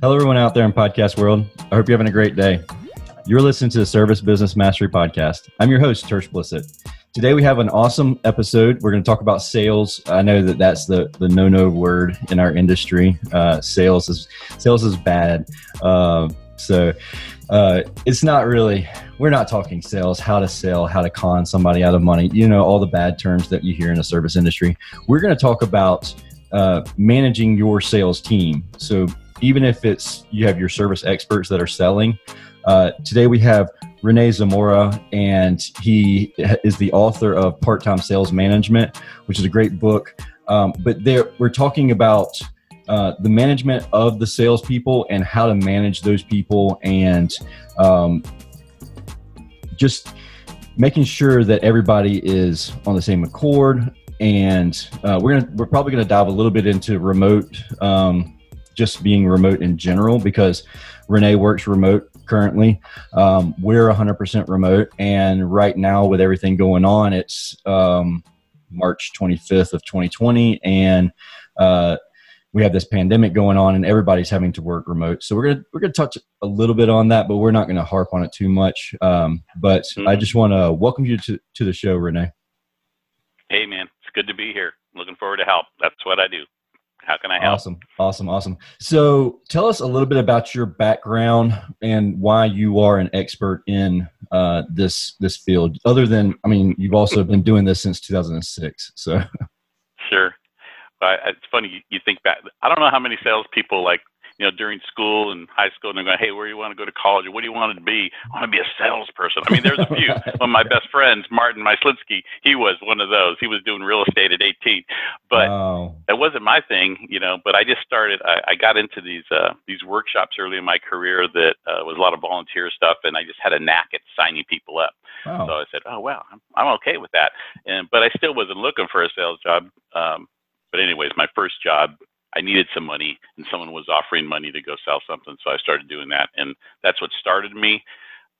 Hello, everyone out there in podcast world. I hope you're having a great day. You're listening to the Service Business Mastery Podcast. I'm your host, Tersh Blissett. Today we have an awesome episode. We're going to talk about sales. I know that that's the, the no no word in our industry. Uh, sales is sales is bad. Uh, so uh, it's not really. We're not talking sales, how to sell, how to con somebody out of money. You know all the bad terms that you hear in the service industry. We're going to talk about uh, managing your sales team. So even if it's you have your service experts that are selling. Uh, today we have Rene Zamora, and he is the author of Part Time Sales Management, which is a great book. Um, but there, we're talking about uh, the management of the salespeople and how to manage those people, and um, just making sure that everybody is on the same accord. And uh, we're gonna, we're probably going to dive a little bit into remote. Um, just being remote in general because Rene works remote currently. Um, we're 100% remote. And right now, with everything going on, it's um, March 25th of 2020. And uh, we have this pandemic going on and everybody's having to work remote. So we're gonna we're gonna touch a little bit on that, but we're not gonna harp on it too much. Um, but mm-hmm. I just want to welcome you to to the show, Rene. Hey man, it's good to be here. Looking forward to help. That's what I do. How can I help? Awesome, awesome, awesome. So, tell us a little bit about your background and why you are an expert in uh, this this field. Other than, I mean, you've also been doing this since 2006. So, sure. But it's funny you think back. I don't know how many salespeople like you know, during school and high school, and they're going, "Hey, where do you want to go to college? Or what do you want to be? I want to be a salesperson." I mean, there's a few. one of my best friends, Martin Myslinsky, he was one of those. He was doing real estate at 18, but wow. that wasn't my thing, you know. But I just started. I, I got into these uh, these workshops early in my career that uh, was a lot of volunteer stuff, and I just had a knack at signing people up. Wow. So I said, "Oh wow, I'm, I'm okay with that." And but I still wasn't looking for a sales job. Um, but anyways, my first job I needed some money and someone was offering money to go sell something. So I started doing that. And that's what started me.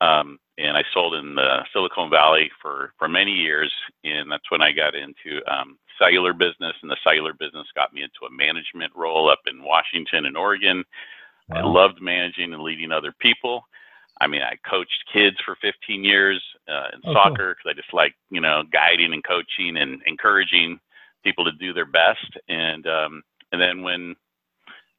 Um, and I sold in the Silicon Valley for, for many years. And that's when I got into um, cellular business. And the cellular business got me into a management role up in Washington and Oregon. Wow. I loved managing and leading other people. I mean, I coached kids for 15 years uh, in oh, soccer because. I just like, you know, guiding and coaching and encouraging people to do their best. And um, and then when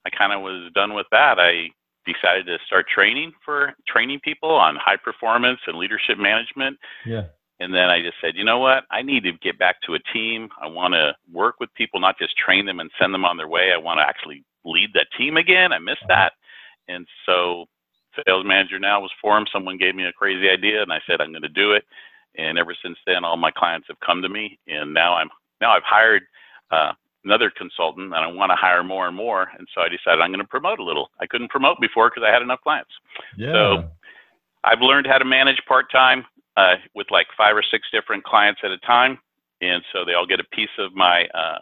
I kind of was done with that, I decided to start training for training people on high performance and leadership management. Yeah. And then I just said, you know what? I need to get back to a team. I want to work with people, not just train them and send them on their way. I want to actually lead that team again. I miss uh-huh. that. And so sales manager now was formed. Someone gave me a crazy idea and I said, I'm going to do it. And ever since then, all my clients have come to me and now I'm, now I've hired uh, another consultant and I want to hire more and more. And so I decided I'm going to promote a little. I couldn't promote before because I had enough clients. Yeah. So I've learned how to manage part time uh, with like five or six different clients at a time. And so they all get a piece of my uh,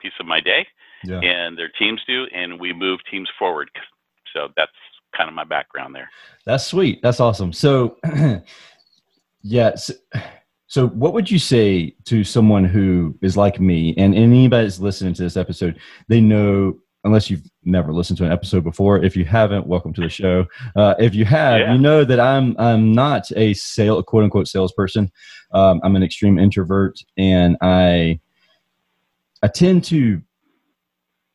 piece of my day, yeah. and their teams do, and we move teams forward. So that's kind of my background there. That's sweet. That's awesome. So, yeah. So, so, what would you say to someone who is like me, and anybody that's listening to this episode, they know, unless you've never listened to an episode before, if you haven't, welcome to the show. Uh, if you have, yeah. you know that I'm I'm not a sale quote unquote salesperson. Um, I'm an extreme introvert, and I I tend to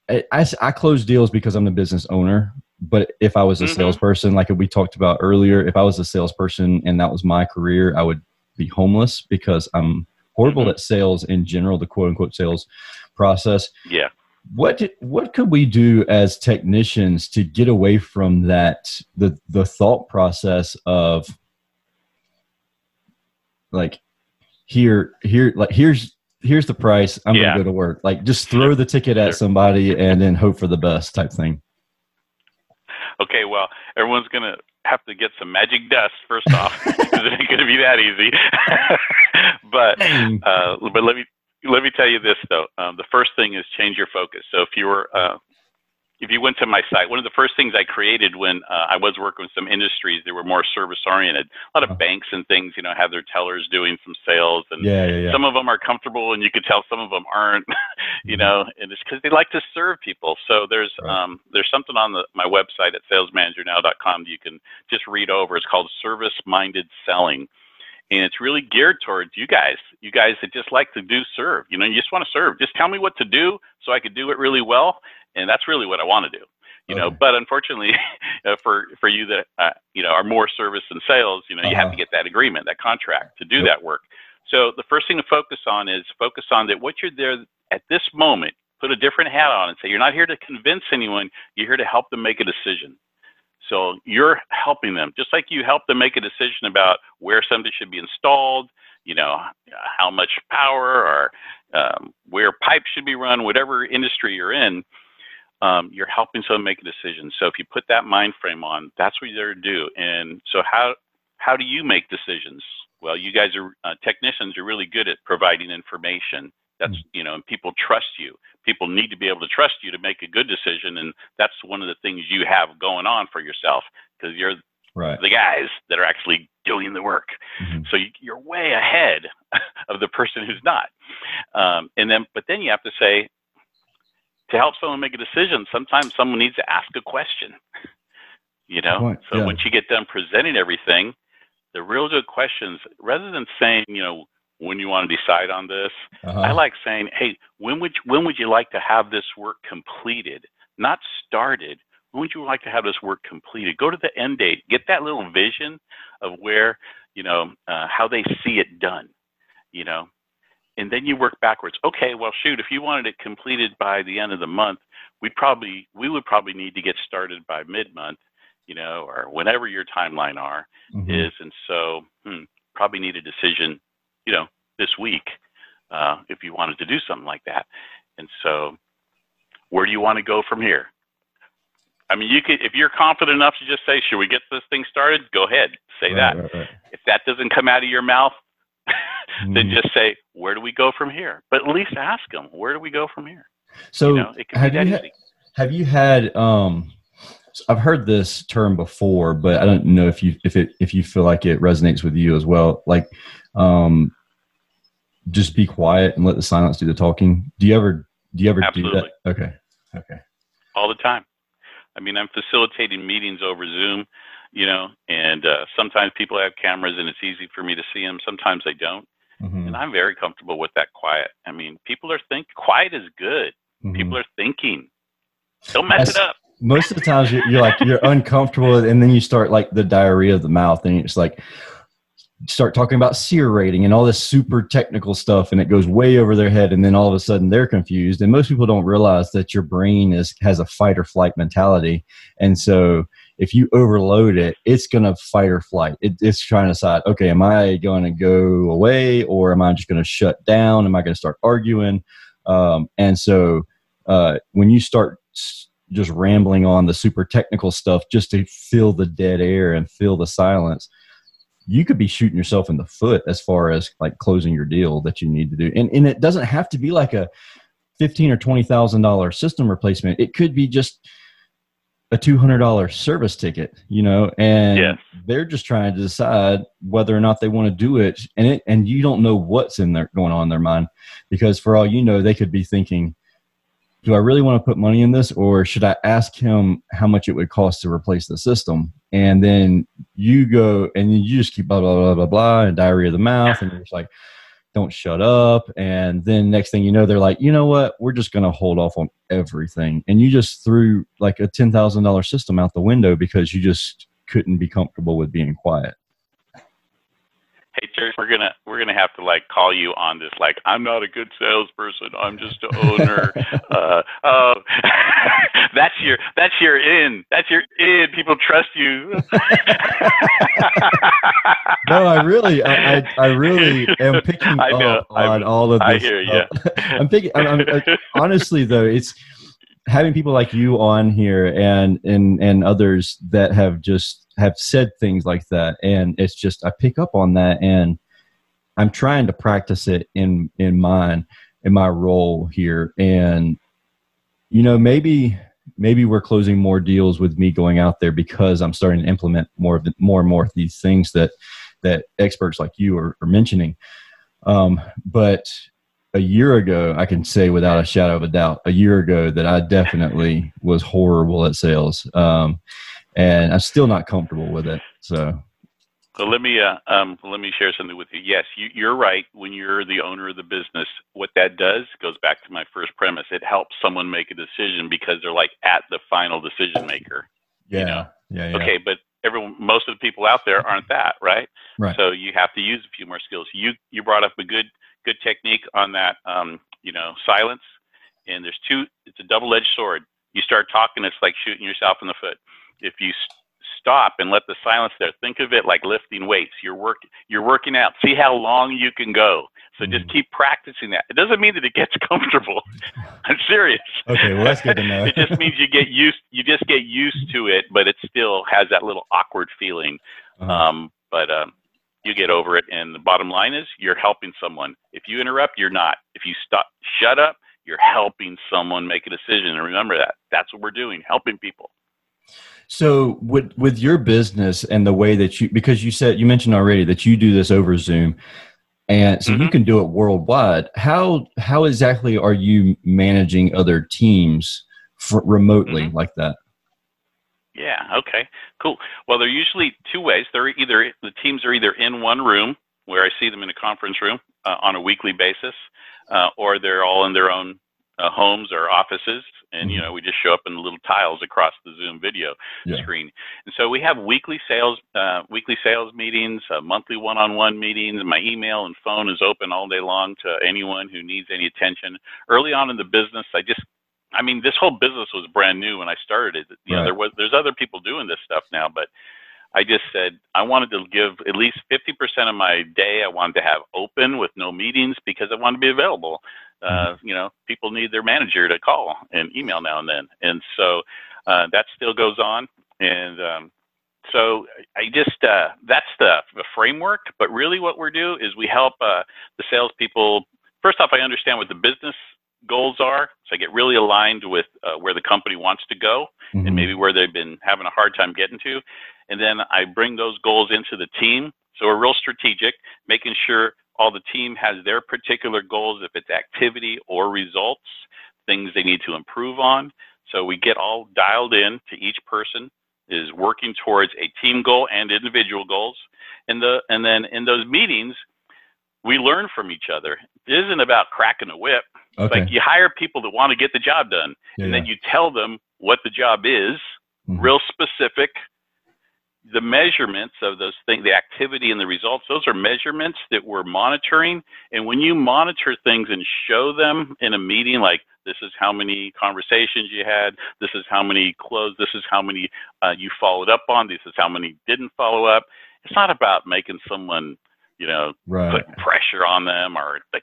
I, I, I close deals because I'm the business owner. But if I was a mm-hmm. salesperson, like we talked about earlier, if I was a salesperson and that was my career, I would be homeless because I'm horrible mm-hmm. at sales in general, the quote unquote sales process. Yeah. What did, what could we do as technicians to get away from that the the thought process of like here here like here's here's the price I'm yeah. gonna go to work like just throw the ticket at somebody and then hope for the best type thing. Okay, well everyone's gonna have to get some magic dust first off because it ain't going to be that easy. but uh, but let me let me tell you this though. Um, the first thing is change your focus. So if you were uh, if you went to my site, one of the first things I created when uh, I was working with some industries that were more service oriented, a lot of banks and things, you know, have their tellers doing some sales, and yeah, yeah, yeah. some of them are comfortable, and you could tell some of them aren't, you mm-hmm. know, and it's because they like to serve people. So there's right. um, there's something on the, my website at salesmanagernow.com that you can just read over. It's called Service Minded Selling and it's really geared towards you guys you guys that just like to do serve you know you just want to serve just tell me what to do so i could do it really well and that's really what I want to do. You okay. know, but unfortunately, uh, for for you that uh, you know are more service and sales, you know, uh-huh. you have to uh-huh. get that agreement, that contract to do yep. that work. So the first thing to focus on is focus on that what you're there at this moment. Put a different hat on and say you're not here to convince anyone. You're here to help them make a decision. So you're helping them, just like you help them make a decision about where something should be installed, you know, how much power or um, where pipes should be run, whatever industry you're in um, you're helping someone make a decision. So if you put that mind frame on, that's what you're to do. And so how how do you make decisions? Well, you guys are uh, technicians are really good at providing information. That's mm. you know, and people trust you. People need to be able to trust you to make a good decision, and that's one of the things you have going on for yourself because you're right. the guys that are actually doing the work. Mm-hmm. So you, are way ahead of the person who's not. Um, and then, but then you have to say, to help someone make a decision, sometimes someone needs to ask a question. You know, so yeah. once you get done presenting everything, the real good questions, rather than saying, you know, when you want to decide on this, uh-huh. I like saying, hey, when would you, when would you like to have this work completed? Not started. When would you like to have this work completed? Go to the end date. Get that little vision of where, you know, uh, how they see it done. You know, and then you work backwards. Okay, well, shoot, if you wanted it completed by the end of the month, we probably we would probably need to get started by mid month, you know, or whenever your timeline are mm-hmm. is, and so hmm, probably need a decision, you know, this week uh, if you wanted to do something like that. And so, where do you want to go from here? I mean, you could if you're confident enough to just say, "Should we get this thing started?" Go ahead, say right, that. Right, right. If that doesn't come out of your mouth, then mm. just say, where do we go from here? But at least ask them, where do we go from here? So you know, have, you ha- have you had, um, I've heard this term before, but I don't know if you, if it, if you feel like it resonates with you as well. Like, um, just be quiet and let the silence do the talking. Do you ever, do you ever Absolutely. do that? Okay. Okay. All the time. I mean, I'm facilitating meetings over Zoom you know, and uh, sometimes people have cameras and it's easy for me to see them. Sometimes they don't. Mm-hmm. And I'm very comfortable with that quiet. I mean, people are think quiet is good. Mm-hmm. People are thinking. Don't mess That's, it up. Most of the times you're, you're like you're uncomfortable, and then you start like the diarrhea of the mouth, and it's like start talking about SEER rating and all this super technical stuff and it goes way over their head and then all of a sudden they're confused and most people don't realize that your brain is has a fight or flight mentality and so if you overload it, it's going to fight or flight. It, it's trying to decide, okay, am I going to go away or am I just going to shut down? Am I going to start arguing? Um, and so uh, when you start just rambling on the super technical stuff just to fill the dead air and fill the silence, you could be shooting yourself in the foot as far as like closing your deal that you need to do. And, and it doesn't have to be like a fifteen or twenty thousand dollar system replacement. It could be just a $200 service ticket you know and yes. they're just trying to decide whether or not they want to do it and it and you don't know what's in there going on in their mind because for all you know they could be thinking do i really want to put money in this or should i ask him how much it would cost to replace the system and then you go and you just keep blah blah blah blah blah and diarrhea of the mouth and you're just like don't shut up. And then next thing you know, they're like, you know what? We're just going to hold off on everything. And you just threw like a $10,000 system out the window because you just couldn't be comfortable with being quiet hey Tersh we're gonna we're gonna have to like call you on this like i'm not a good salesperson i'm just an owner. Uh oh that's your that's your in that's your in people trust you. No i really I, I, I really am picking know, up on I'm, all of this i hear you i'm picking I'm, I'm, uh, honestly though it's having people like you on here and and and others that have just have said things like that and it's just i pick up on that and i'm trying to practice it in in mine in my role here and you know maybe maybe we're closing more deals with me going out there because I'm starting to implement more of the, more and more of these things that that experts like you are, are mentioning. Um, but a year ago, I can say without a shadow of a doubt, a year ago that I definitely was horrible at sales, um, and I'm still not comfortable with it. So let me uh, um, let me share something with you. Yes, you, you're right. When you're the owner of the business, what that does goes back to my first premise. It helps someone make a decision because they're like at the final decision maker. Yeah, you know? yeah, yeah. Okay, but everyone, most of the people out there aren't that, right? Right. So you have to use a few more skills. You you brought up a good good technique on that. Um, you know, silence. And there's two. It's a double-edged sword. You start talking, it's like shooting yourself in the foot. If you stop and let the silence there. Think of it like lifting weights. You're work you're working out. See how long you can go. So just mm. keep practicing that. It doesn't mean that it gets comfortable. I'm serious. Okay, well that's good to know. it just means you get used you just get used to it, but it still has that little awkward feeling. Uh-huh. Um, but um, you get over it and the bottom line is you're helping someone. If you interrupt, you're not. If you stop shut up, you're helping someone make a decision. And remember that. That's what we're doing, helping people. So with with your business and the way that you because you said you mentioned already that you do this over Zoom and so mm-hmm. you can do it worldwide. How how exactly are you managing other teams for, remotely mm-hmm. like that? Yeah, okay. Cool. Well, they're usually two ways. They're either the teams are either in one room where I see them in a conference room uh, on a weekly basis uh, or they're all in their own uh, homes or offices and you mm-hmm. know we just show up in little tiles across the zoom video yeah. screen and so we have weekly sales uh, weekly sales meetings uh, monthly one-on-one meetings my email and phone is open all day long to anyone who needs any attention early on in the business i just i mean this whole business was brand new when i started it you right. know there was there's other people doing this stuff now but I just said I wanted to give at least 50% of my day I wanted to have open with no meetings because I wanted to be available. Uh, mm-hmm. you know, people need their manager to call and email now and then, and so uh, that still goes on. And um, so I just uh, that's the, the framework. But really, what we do is we help uh, the salespeople. First off, I understand what the business goals are, so I get really aligned with uh, where the company wants to go, mm-hmm. and maybe where they've been having a hard time getting to. And then I bring those goals into the team. So we're real strategic, making sure all the team has their particular goals, if it's activity or results, things they need to improve on. So we get all dialed in to each person is working towards a team goal and individual goals. And the and then in those meetings, we learn from each other. It isn't about cracking a whip. Okay. Like you hire people that want to get the job done, yeah, and then yeah. you tell them what the job is, mm-hmm. real specific, the measurements of those things, the activity and the results, those are measurements that we're monitoring. And when you monitor things and show them in a meeting, like this is how many conversations you had, this is how many closed, this is how many uh, you followed up on, this is how many didn't follow up. It's not about making someone, you know, right. put pressure on them or the,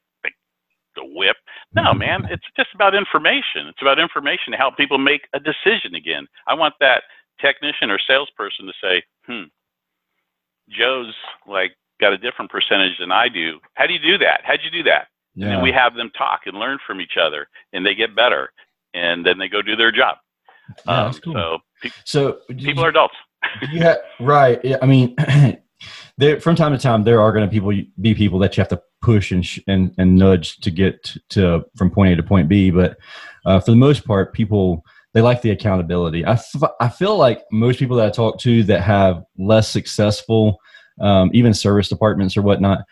whip. No, man, it's just about information. It's about information to help people make a decision again. I want that technician or salesperson to say, hmm, Joe's like got a different percentage than I do. How do you do that? How'd you do that? Yeah. And we have them talk and learn from each other, and they get better, and then they go do their job. Yeah, um, cool. So, pe- so people you, are adults. yeah, right. Yeah, I mean, there from time to time there are going to people be people that you have to push and sh- and and nudge to get to from point A to point B. But uh, for the most part, people they like the accountability. I, f- I feel like most people that I talk to that have less successful, um, even service departments or whatnot,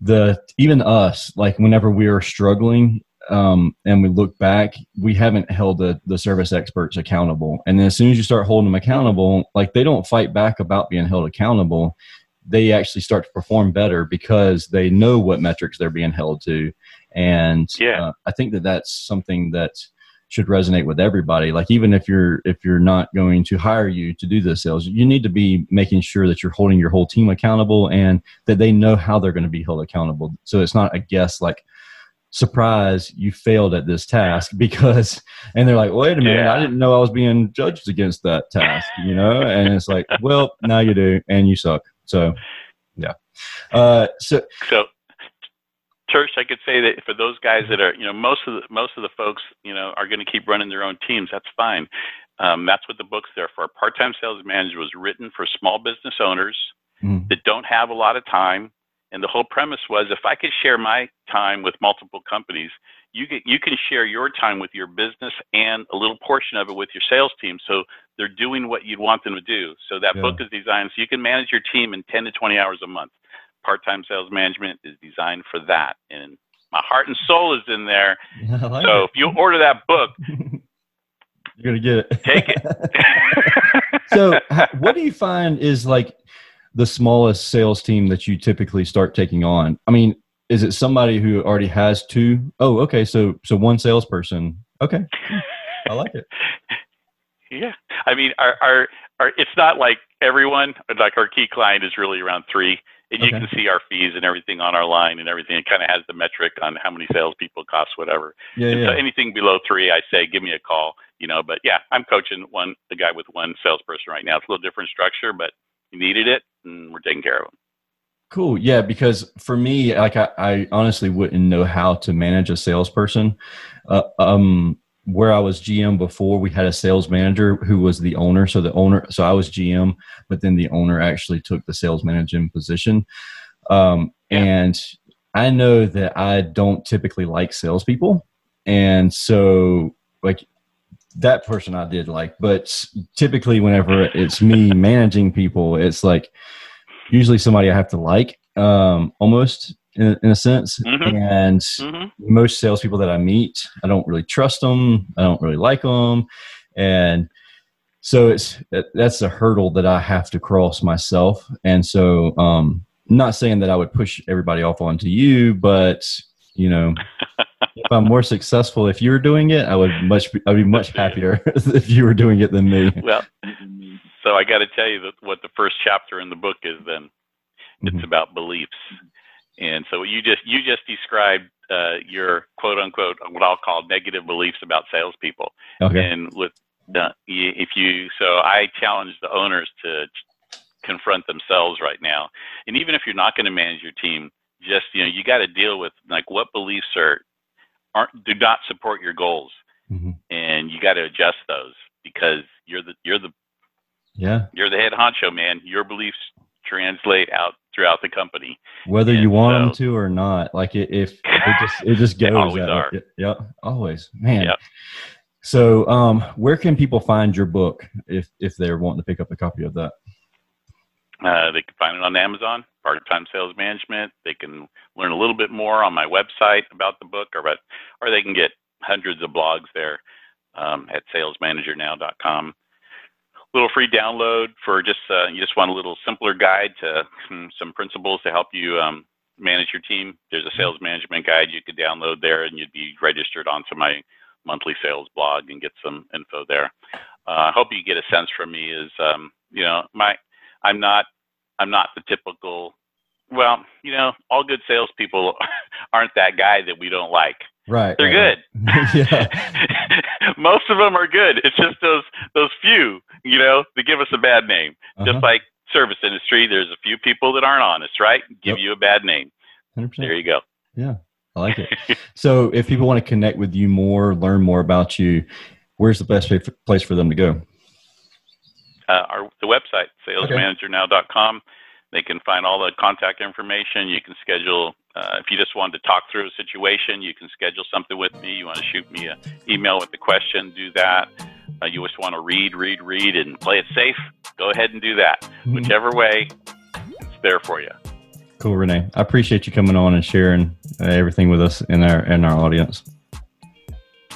the even us, like whenever we are struggling um, and we look back, we haven't held the, the service experts accountable. And then as soon as you start holding them accountable, like they don't fight back about being held accountable. They actually start to perform better because they know what metrics they're being held to. And yeah. Uh, I think that that's something that should resonate with everybody like even if you're if you're not going to hire you to do the sales you need to be making sure that you're holding your whole team accountable and that they know how they're going to be held accountable so it's not a guess like surprise you failed at this task because and they're like wait a minute yeah. i didn't know i was being judged against that task you know and it's like well now you do and you suck so yeah uh so so Tersh, I could say that for those guys that are, you know, most of the most of the folks, you know, are going to keep running their own teams. That's fine. Um, that's what the book's there for. Part-time sales manager was written for small business owners mm. that don't have a lot of time. And the whole premise was, if I could share my time with multiple companies, you get you can share your time with your business and a little portion of it with your sales team. So they're doing what you'd want them to do. So that yeah. book is designed so you can manage your team in 10 to 20 hours a month part-time sales management is designed for that and my heart and soul is in there like so it. if you order that book you're gonna get it take it so what do you find is like the smallest sales team that you typically start taking on i mean is it somebody who already has two? Oh, okay so so one salesperson okay i like it yeah i mean our, our our it's not like everyone like our key client is really around three and you can see our fees and everything on our line and everything. It kind of has the metric on how many salespeople cost whatever. Yeah, and yeah. So anything below three, I say, give me a call. You know, but yeah, I'm coaching one the guy with one salesperson right now. It's a little different structure, but he needed it, and we're taking care of them. Cool. Yeah, because for me, like I, I honestly wouldn't know how to manage a salesperson. Uh, um, where I was GM before, we had a sales manager who was the owner. So the owner, so I was GM, but then the owner actually took the sales managing position. Um, yeah. And I know that I don't typically like salespeople, and so like that person I did like, but typically whenever it's me managing people, it's like usually somebody I have to like um, almost in, in a sense. Mm-hmm. And mm-hmm. most salespeople that I meet, I don't really trust them. I don't really like them. And so it's that's a hurdle that I have to cross myself. And so, um, not saying that I would push everybody off onto you, but you know, if I'm more successful, if you were doing it, I would much, I'd be much happier if you were doing it than me. Well, so I got to tell you that what the first chapter in the book is. Then it's mm-hmm. about beliefs, and so you just you just described uh, your quote unquote what I'll call negative beliefs about salespeople. Okay. And with uh, if you so I challenge the owners to confront themselves right now. And even if you're not going to manage your team, just you know you got to deal with like what beliefs are aren't do not support your goals, mm-hmm. and you got to adjust those because you're the you're the yeah you're the head honcho man. Your beliefs translate out throughout the company. Whether and you want so, them to or not, like it, if it just it just goes. always are. It, yeah, always, man. Yep. So, um, where can people find your book if if they're wanting to pick up a copy of that? Uh, they can find it on Amazon, Part-Time Sales Management. They can learn a little bit more on my website about the book, or but, or they can get hundreds of blogs there um, at salesmanagernow.com little free download for just uh, you just want a little simpler guide to hmm, some principles to help you um, manage your team. There's a sales management guide you could download there, and you'd be registered onto my monthly sales blog and get some info there. Uh, I hope you get a sense from me is um, you know my I'm not I'm not the typical. Well, you know, all good salespeople aren't that guy that we don't like. Right. They're right. good. Most of them are good. It's just those those few, you know, that give us a bad name. Uh-huh. Just like service industry, there's a few people that aren't honest, right? Give yep. you a bad name. 100%. There you go. Yeah. I like it. so if people want to connect with you more, learn more about you, where's the best place for them to go? Uh, our the website salesmanagernow.com. They can find all the contact information. You can schedule, uh, if you just wanted to talk through a situation, you can schedule something with me. You want to shoot me an email with the question, do that. Uh, you just want to read, read, read, and play it safe, go ahead and do that. Mm-hmm. Whichever way, it's there for you. Cool, Rene. I appreciate you coming on and sharing uh, everything with us and our and our audience.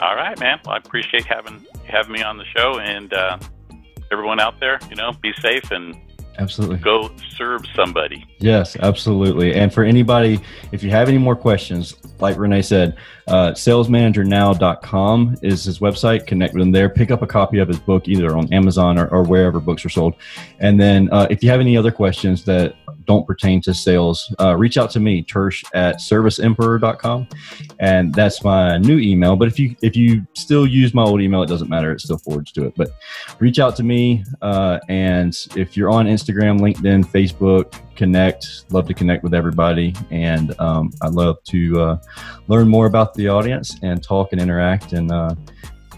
All right, man. Well, I appreciate having having me on the show, and uh, everyone out there, you know, be safe and Absolutely. Go serve somebody. Yes, absolutely. And for anybody, if you have any more questions, like Rene said, uh, salesmanagernow.com is his website. Connect with him there. Pick up a copy of his book either on Amazon or, or wherever books are sold. And then uh, if you have any other questions that don't pertain to sales, uh, reach out to me, Tersh at serviceemperor.com. And that's my new email. But if you if you still use my old email, it doesn't matter. It still forwards to it. But reach out to me. Uh, and if you're on Instagram, LinkedIn, Facebook, connect. Love to connect with everybody. And um, I love to uh, learn more about the audience and talk and interact. And uh,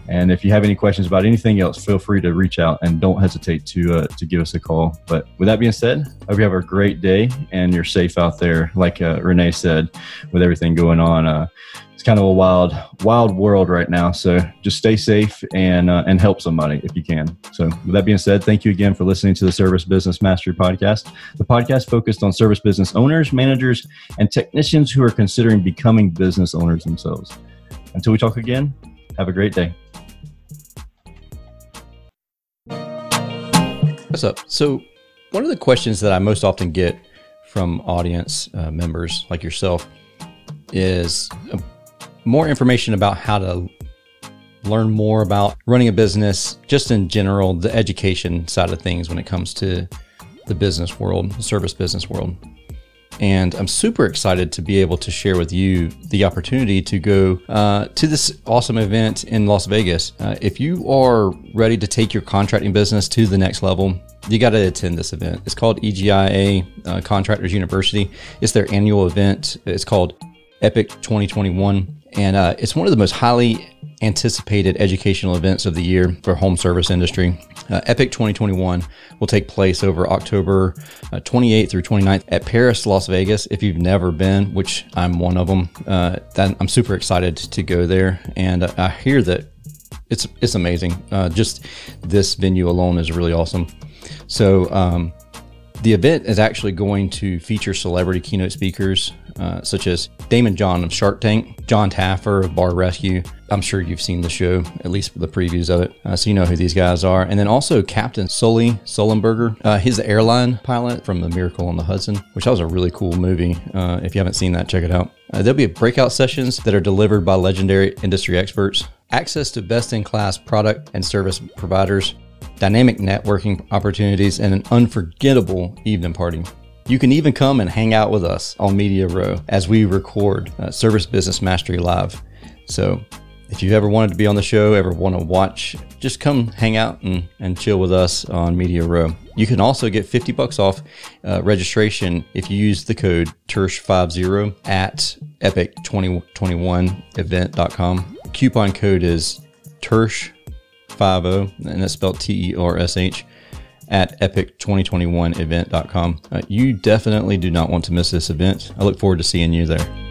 and if you have any questions about anything else, feel free to reach out and don't hesitate to uh, to give us a call. But with that being said, I hope you have a great day and you're safe out there. Like uh, Rene said, with everything going on, uh, it's kind of a wild wild world right now. So just stay safe and uh, and help somebody if you can. So with that being said, thank you again for listening to the Service Business Mastery Podcast. The podcast focused on service business owners, managers, and technicians who are considering becoming business owners themselves. Until we talk again, have a great day. What's up? So, one of the questions that I most often get from audience uh, members like yourself is uh, more information about how to learn more about running a business, just in general, the education side of things when it comes to the business world, the service business world. And I'm super excited to be able to share with you the opportunity to go uh, to this awesome event in Las Vegas. Uh, if you are ready to take your contracting business to the next level, you got to attend this event. It's called EGIA uh, Contractors University. It's their annual event. It's called Epic 2021. And uh, it's one of the most highly anticipated educational events of the year for home service industry. Uh, Epic 2021 will take place over October uh, 28th through 29th at Paris, Las Vegas. If you've never been, which I'm one of them, uh, I'm super excited to go there. And I hear that it's it's amazing. Uh, just this venue alone is really awesome. So um, the event is actually going to feature celebrity keynote speakers uh, such as Daymond John of Shark Tank, Jon Taffer of Bar Rescue. I'm sure you've seen the show, at least the previews of it, uh, so you know who these guys are. And then also Captain Sully Sullenberger. Uh, he's the airline pilot from The Miracle on the Hudson, which was a really cool movie. Uh, if you haven't seen that, check it out. Uh, there'll be breakout sessions that are delivered by legendary industry experts, access to best in class product and service providers, dynamic networking opportunities, and an unforgettable evening party. You can even come and hang out with us on Media Row as we record uh, Service Business Mastery Live. So, if you've ever wanted to be on the show, ever want to watch, just come hang out and, and chill with us on Media Row. You can also get 50 bucks off uh, registration if you use the code TERSH50 at epic2021event.com. Coupon code is TERSH50, and that's spelled T E R S H at epic2021event.com. Uh, you definitely do not want to miss this event. I look forward to seeing you there.